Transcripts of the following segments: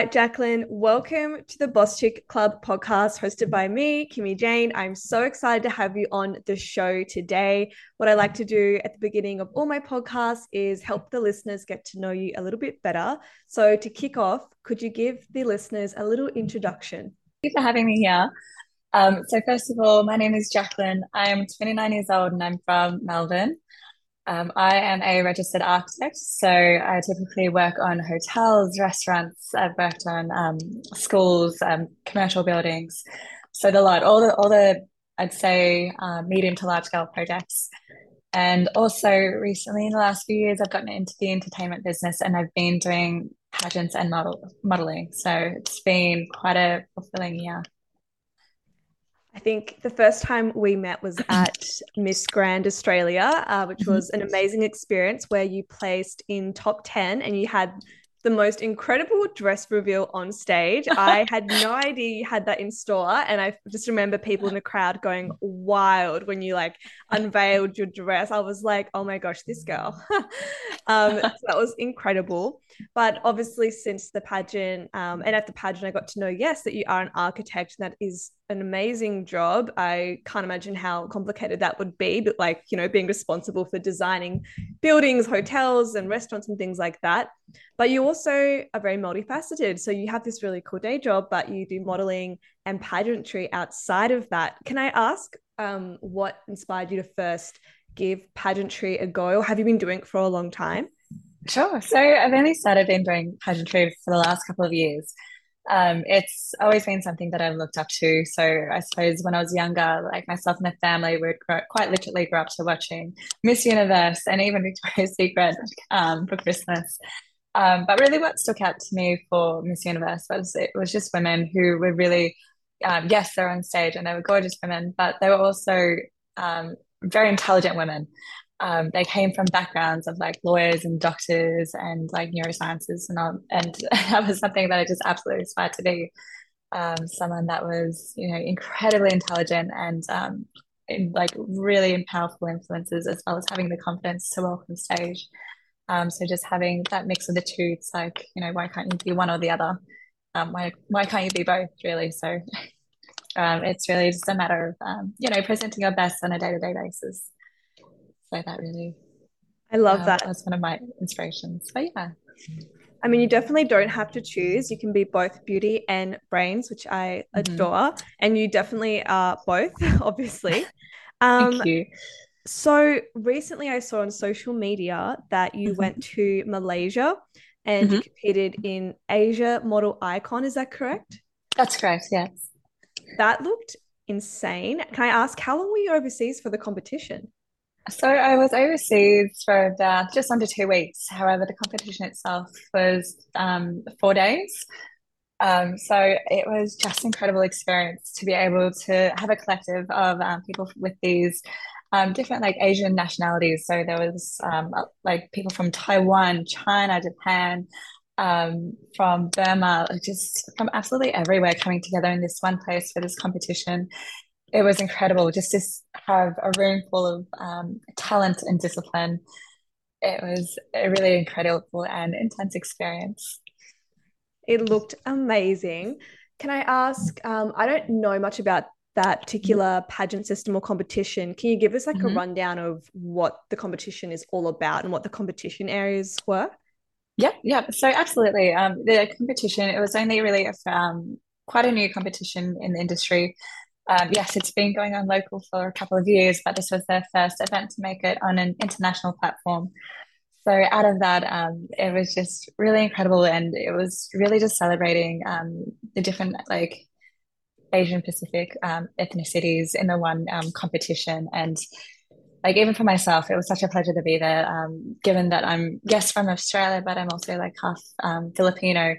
right, Jacquelyn, welcome to the Boss Chick Club podcast hosted by me, Kimmy Jane. I'm so excited to have you on the show today. What I like to do at the beginning of all my podcasts is help the listeners get to know you a little bit better. So, to kick off, could you give the listeners a little introduction? Thank you for having me here. Um, so, first of all, my name is Jacquelyn. I'm 29 years old and I'm from Melbourne. Um, I am a registered architect, so I typically work on hotels, restaurants. I've worked on um, schools, um, commercial buildings, so the lot, all the all the I'd say uh, medium to large scale projects. And also recently, in the last few years, I've gotten into the entertainment business, and I've been doing pageants and model modeling. So it's been quite a fulfilling year. I think the first time we met was at Miss Grand Australia, uh, which mm-hmm. was an amazing experience where you placed in top 10 and you had the most incredible dress reveal on stage. I had no idea you had that in store. And I just remember people in the crowd going wild when you like unveiled your dress. I was like, oh my gosh, this girl. um, so that was incredible. But obviously, since the pageant um, and at the pageant, I got to know, yes, that you are an architect. And that is an amazing job. I can't imagine how complicated that would be, but like, you know, being responsible for designing buildings, hotels, and restaurants and things like that. But you also are very multifaceted. So you have this really cool day job, but you do modeling and pageantry outside of that. Can I ask um, what inspired you to first give pageantry a go? Or have you been doing it for a long time? Sure. So I've only started been doing pageantry for the last couple of years um, it's always been something that I've looked up to. So I suppose when I was younger, like myself and the family would quite literally grow up to watching Miss Universe and even Victoria's Secret um, for Christmas. Um, but really, what stuck out to me for Miss Universe was it was just women who were really, um, yes, they're on stage and they were gorgeous women, but they were also um, very intelligent women um, they came from backgrounds of like lawyers and doctors and like neurosciences and all, and that was something that I just absolutely aspired to be. Um, someone that was you know incredibly intelligent and um, in, like really powerful influences as well as having the confidence to walk on stage. Um, so just having that mix of the two, it's like you know why can't you be one or the other? Um, why why can't you be both really? So um, it's really just a matter of um, you know presenting your best on a day to day basis so that really I love uh, that. That's one of my inspirations. But yeah. I mean, you definitely don't have to choose. You can be both beauty and brains, which I mm-hmm. adore. And you definitely are both, obviously. Um, Thank you. So recently, I saw on social media that you mm-hmm. went to Malaysia and mm-hmm. competed in Asia Model Icon. Is that correct? That's correct. Yes. That looked insane. Can I ask how long were you overseas for the competition? So I was overseas for about just under two weeks. However, the competition itself was um, four days. Um, so it was just incredible experience to be able to have a collective of um, people with these um, different like Asian nationalities. So there was um, like people from Taiwan, China, Japan, um, from Burma, just from absolutely everywhere coming together in this one place for this competition it was incredible just to have a room full of um, talent and discipline. It was a really incredible and intense experience. It looked amazing. Can I ask? Um, I don't know much about that particular pageant system or competition. Can you give us like mm-hmm. a rundown of what the competition is all about and what the competition areas were? Yeah, yeah. So absolutely. Um, the competition it was only really a, um, quite a new competition in the industry. Um, yes, it's been going on local for a couple of years, but this was their first event to make it on an international platform. So out of that, um, it was just really incredible, and it was really just celebrating um, the different like Asian Pacific um, ethnicities in the one um, competition, and like even for myself, it was such a pleasure to be there. Um, given that I'm yes from Australia, but I'm also like half Filipino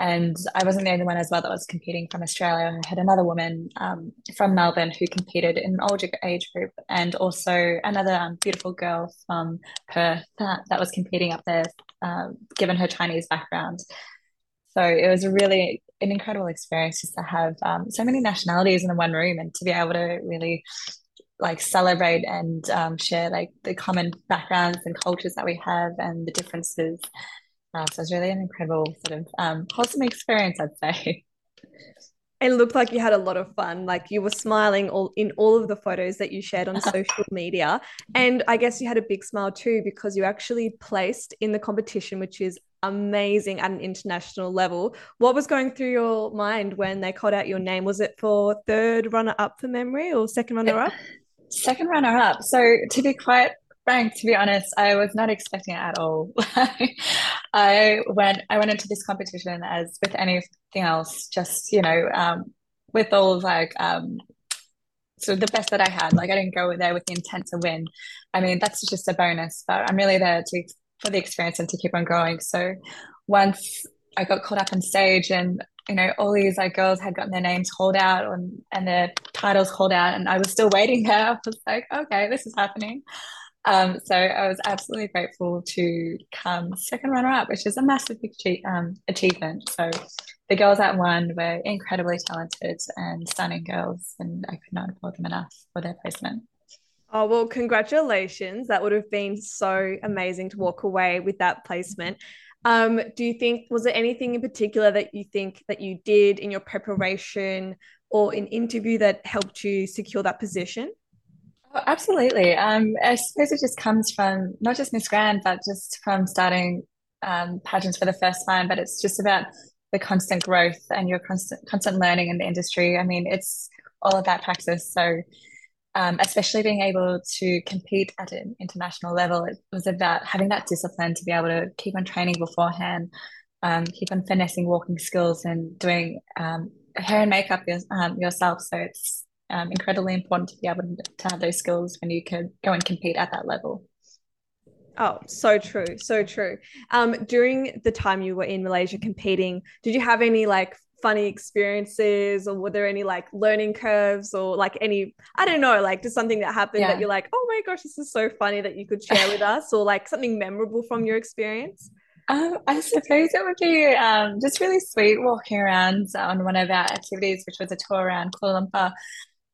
and I wasn't the only one as well that was competing from Australia. I had another woman um, from Melbourne who competed in an older age group, and also another um, beautiful girl from Perth that, that was competing up there, uh, given her Chinese background. So it was a really an incredible experience just to have um, so many nationalities in one room and to be able to really like celebrate and um, share like the common backgrounds and cultures that we have and the differences Uh, so it's really an incredible sort of um, wholesome experience, I'd say. It looked like you had a lot of fun. Like you were smiling all in all of the photos that you shared on social media. And I guess you had a big smile too because you actually placed in the competition, which is amazing at an international level. What was going through your mind when they called out your name? Was it for third runner up for memory or second runner up? Second runner up. So to be quite frank, to be honest, I was not expecting it at all. I went I went into this competition as with anything else, just you know, um, with all of like um, so the best that I had. Like I didn't go there with the intent to win. I mean, that's just a bonus, but I'm really there to for the experience and to keep on growing. So once I got caught up on stage and you know all these like girls had gotten their names called out and, and their titles called out and I was still waiting there I was like okay this is happening um, so I was absolutely grateful to come second runner up which is a massive um, achievement so the girls that won were incredibly talented and stunning girls and I could not applaud them enough for their placement Oh, well, congratulations. That would have been so amazing to walk away with that placement. Um, do you think was there anything in particular that you think that you did in your preparation or in interview that helped you secure that position? Oh, absolutely. Um, I suppose it just comes from not just Miss Grand, but just from starting um, pageants for the first time. But it's just about the constant growth and your constant constant learning in the industry. I mean, it's all about practice. So um, especially being able to compete at an international level, it was about having that discipline to be able to keep on training beforehand, um, keep on finessing walking skills and doing um, hair and makeup um, yourself. So it's um, incredibly important to be able to have those skills when you could go and compete at that level. Oh, so true, so true. Um, during the time you were in Malaysia competing, did you have any like funny experiences or were there any like learning curves or like any i don't know like just something that happened yeah. that you're like oh my gosh this is so funny that you could share with us or like something memorable from your experience um, I suppose it would be um, just really sweet walking around on one of our activities, which was a tour around Kuala Lumpur.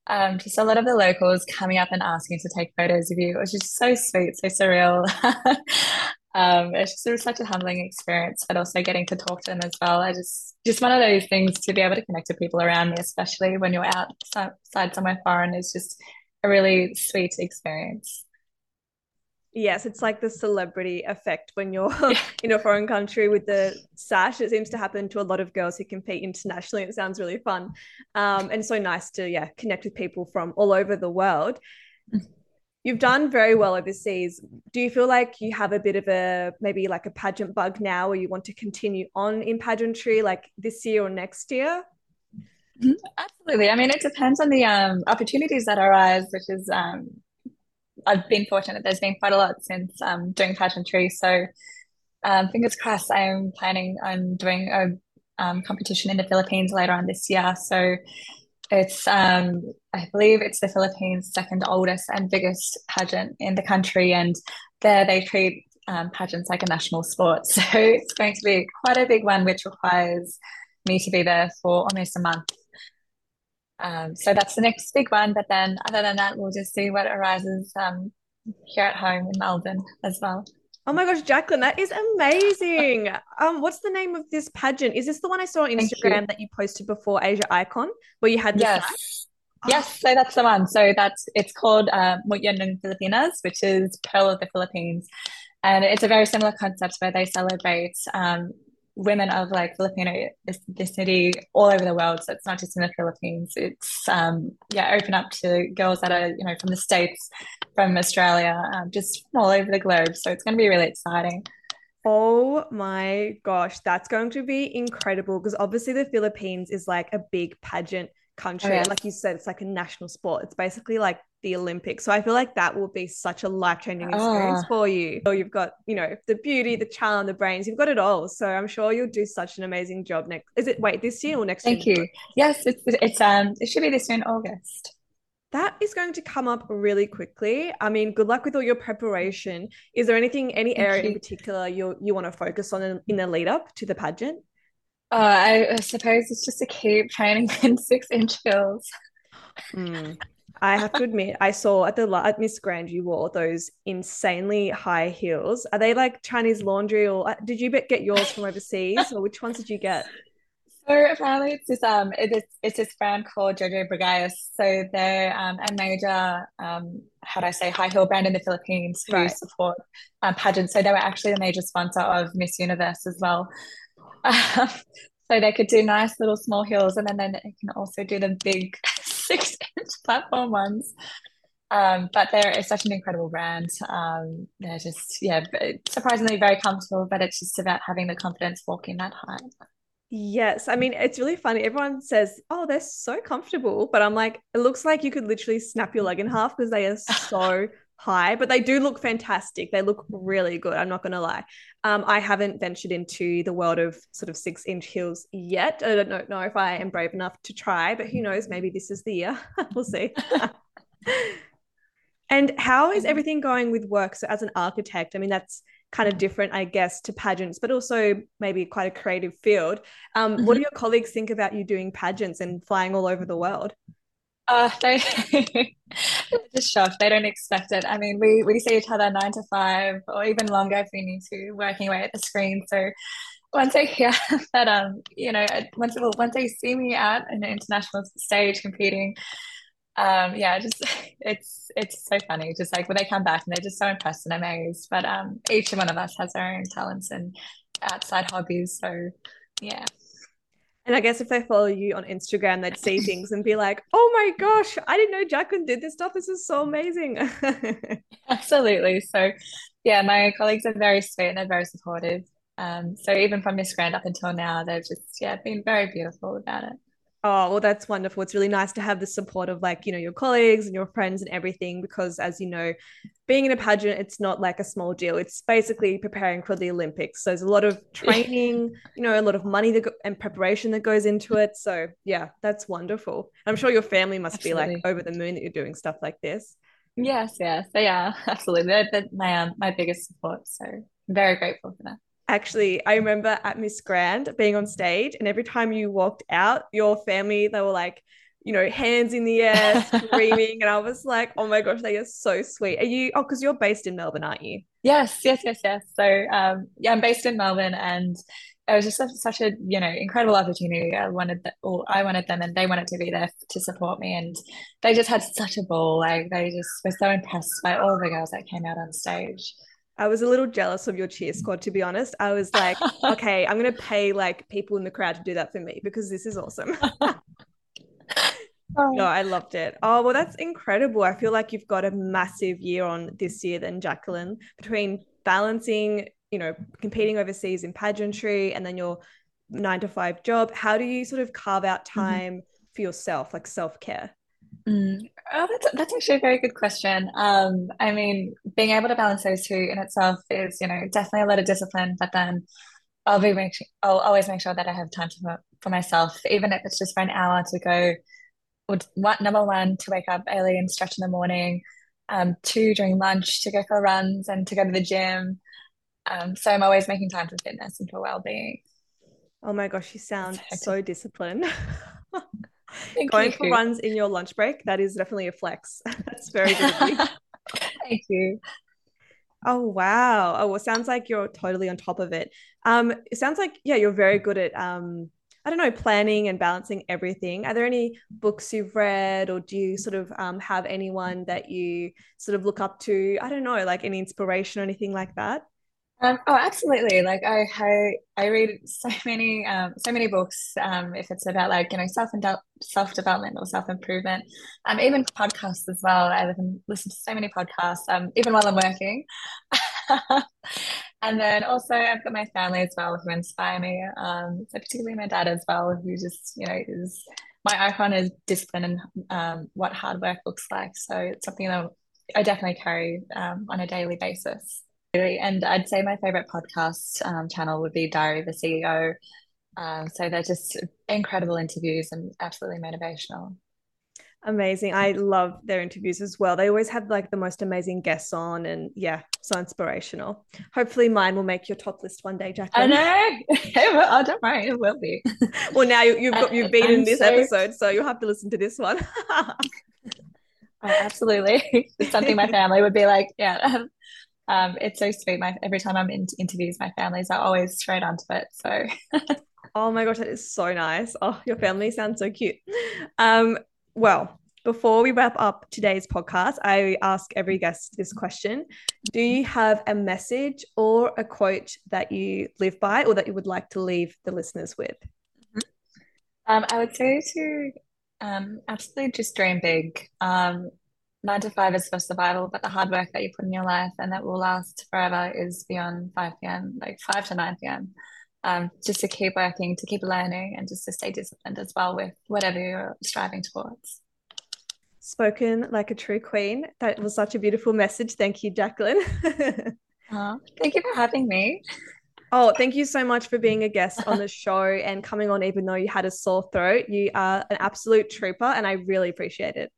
Um, just a lot of the locals coming up and asking to take photos of you. It was just so sweet, so surreal. um, it's just it was such a humbling experience, but also getting to talk to them as well. I just just one of those things to be able to connect to people around me, especially when you're outside somewhere foreign, is just a really sweet experience. Yes, it's like the celebrity effect when you're in a foreign country with the sash. It seems to happen to a lot of girls who compete internationally. It sounds really fun, um, and so nice to yeah connect with people from all over the world. You've done very well overseas. Do you feel like you have a bit of a maybe like a pageant bug now, or you want to continue on in pageantry like this year or next year? Mm-hmm. Absolutely. I mean, it depends on the um, opportunities that arise, which is um, I've been fortunate. There's been quite a lot since um, doing pageantry, so um, fingers crossed. I'm planning on doing a um, competition in the Philippines later on this year. So it's, um, I believe it's the Philippines' second oldest and biggest pageant in the country. And there they treat um, pageants like a national sport. So it's going to be quite a big one, which requires me to be there for almost a month. Um, so that's the next big one. But then, other than that, we'll just see what arises um, here at home in Melbourne as well. Oh my gosh, Jacquelyn, that is amazing. Um, what's the name of this pageant? Is this the one I saw on Instagram that you posted before Asia Icon, where you had the yes. Yes, so that's the one. So that's it's called uh, Mutya Filipinas, which is Pearl of the Philippines, and it's a very similar concept where they celebrate um, women of like Filipino ethnicity all over the world. So it's not just in the Philippines. It's um, yeah, open up to girls that are you know from the states, from Australia, um, just from all over the globe. So it's going to be really exciting. Oh my gosh, that's going to be incredible because obviously the Philippines is like a big pageant country. Oh, yes. And like you said, it's like a national sport. It's basically like the Olympics. So I feel like that will be such a life changing experience oh. for you. So you've got, you know, the beauty, the charm, the brains, you've got it all. So I'm sure you'll do such an amazing job next. Is it, wait, this year or next Thank year? you. Yes, it's, it's, um, it should be this year in August. That is going to come up really quickly. I mean, good luck with all your preparation. Is there anything, any Thank area you. in particular you you want to focus on in, in the lead up to the pageant? Uh, I, suppose it's just to keep training in six inch heels. Mm. I have to admit, I saw at the at Miss Grand you wore those insanely high heels. Are they like Chinese laundry, or uh, did you get yours from overseas, or which ones did you get? So apparently it's this um it's it's this brand called Jojo Bragais. So they're um, a major um how do I say high heel brand in the Philippines who right. support um, pageants. So they were actually the major sponsor of Miss Universe as well. Um, so they could do nice little small heels, and then, then they can also do the big six inch platform ones. Um, but they're such an incredible brand. Um, they're just yeah, surprisingly very comfortable. But it's just about having the confidence walking that height. Yes, I mean it's really funny. Everyone says, "Oh, they're so comfortable," but I'm like, it looks like you could literally snap your leg in half because they are so high. But they do look fantastic. They look really good. I'm not gonna lie. Um, I haven't ventured into the world of sort of six inch heels yet. I don't know, know if I am brave enough to try, but who knows? Maybe this is the year. we'll see. and how is everything going with work? So as an architect, I mean that's kind of different, I guess, to pageants, but also maybe quite a creative field. Um, mm-hmm. What do your colleagues think about you doing pageants and flying all over the world? Uh, they just shocked. They don't expect it. I mean, we we see each other nine to five, or even longer if we need to, working away at the screen. So once they hear that, um, you know, once well, once they see me out an international stage competing, um yeah just it's it's so funny just like when they come back and they're just so impressed and amazed but um each one of us has our own talents and outside hobbies so yeah and I guess if they follow you on Instagram, they'd see things and be like, oh my gosh, I didn't know Jacquelyn did this stuff. This is so amazing. Absolutely. So, yeah, my colleagues are very sweet and they're very supportive. Um, so, even from Miss Grand up until now, they've just, yeah, been very beautiful about it. Oh, well, that's wonderful. It's really nice to have the support of like, you know, your colleagues and your friends and everything, because as you know, being in a pageant, it's not like a small deal. It's basically preparing for the Olympics. So there's a lot of training, you know, a lot of money that go- and preparation that goes into it. So yeah, that's wonderful. I'm sure your family must Absolutely. be like over the moon that you're doing stuff like this. Yes, yes, they are. Absolutely. They're, they're my, um, my biggest support. So very grateful for that actually i remember at miss grand being on stage and every time you walked out your family they were like you know hands in the air screaming and i was like oh my gosh they are so sweet. Are you oh because you're based in melbourne aren't you? Yes yes yes yes. So um yeah i'm based in melbourne and it was just such, such a you know incredible opportunity. I wanted that i wanted them and they wanted to be there to support me and they just had such a ball. Like they just were so impressed by all the girls that came out on stage I was a little jealous of your cheer squad, to be honest. I was like, okay, I'm going to pay like people in the crowd to do that for me because this is awesome. no, I loved it. Oh, well, that's incredible. I feel like you've got a massive year on this year, then, Jacquelyn, between balancing, you know, competing overseas in pageantry and then your nine to five job. How do you sort of carve out mm-hmm. time mm-hmm. for yourself, like self care? Mm. Oh, that's that's actually a very good question. Um, I mean, being able to balance those two in itself is, you know, definitely a lot of discipline. But then I'll be make sure, I'll always make sure that I have time for for myself, even if it's just for an hour to go. Would what number one to wake up early and stretch in the morning. Um, two during lunch to go for runs and to go to the gym. Um, so I'm always making time for fitness and for well being. Oh my gosh, you sound so disciplined. Thank Going you. for runs in your lunch break, that is definitely a flex. That's very good. Thank you. Oh wow. Oh, well, sounds like you're totally on top of it. Um, it sounds like yeah, you're very good at um, I don't know, planning and balancing everything. Are there any books you've read, or do you sort of um, have anyone that you sort of look up to? I don't know, like any inspiration or anything like that? Um, oh, absolutely. Like I, I, I read so many, um, so many books. Um, if it's about like you know self self development or self improvement, um, even podcasts as well. I listen to so many podcasts, um, even while I'm working. and then also I've got my family as well who inspire me. Um, so particularly my dad as well, who just you know is my icon is discipline and um, what hard work looks like. So it's something that I definitely carry um, on a daily basis. And I'd say my favorite podcast um, channel would be Diary of a CEO. Um, so they're just incredible interviews and absolutely motivational. Amazing. I love their interviews as well. They always have like the most amazing guests on and yeah, so inspirational. Hopefully mine will make your top list one day, Jacquelyn. I know. oh, don't worry, it will be. well, now you, have got you've been I'm in this so... episode, so you'll have to listen to this one. Oh, absolutely. it's something my family would be like, yeah. Um, it's so sweet. My every time I'm in interviews, my families are always straight onto it. So Oh my gosh, that is so nice. Oh, your family sounds so cute. Um, well, before we wrap up today's podcast, I ask every guest this question. Do you have a message or a quote that you live by or that you would like to leave the listeners with? Um, I would say to um, absolutely just dream big. Um, nine to five is for survival, but the hard work that you put in your life and that will last forever is beyond 5 p.m., like 5 to 9 p.m. Um, just to keep working, to keep learning, and just to stay disciplined as well with whatever you're striving towards. Spoken like a true queen. That was such a beautiful message. Thank you, Jacquelyn. uh, thank you for having me. Oh, thank you so much for being a guest on the show and coming on, even though you had a sore throat. You are an absolute trooper, and I really appreciate it.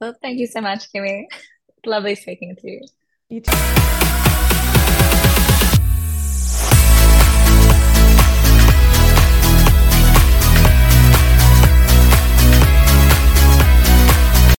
Well, thank you so much, Kimmy. Lovely speaking to you. You too.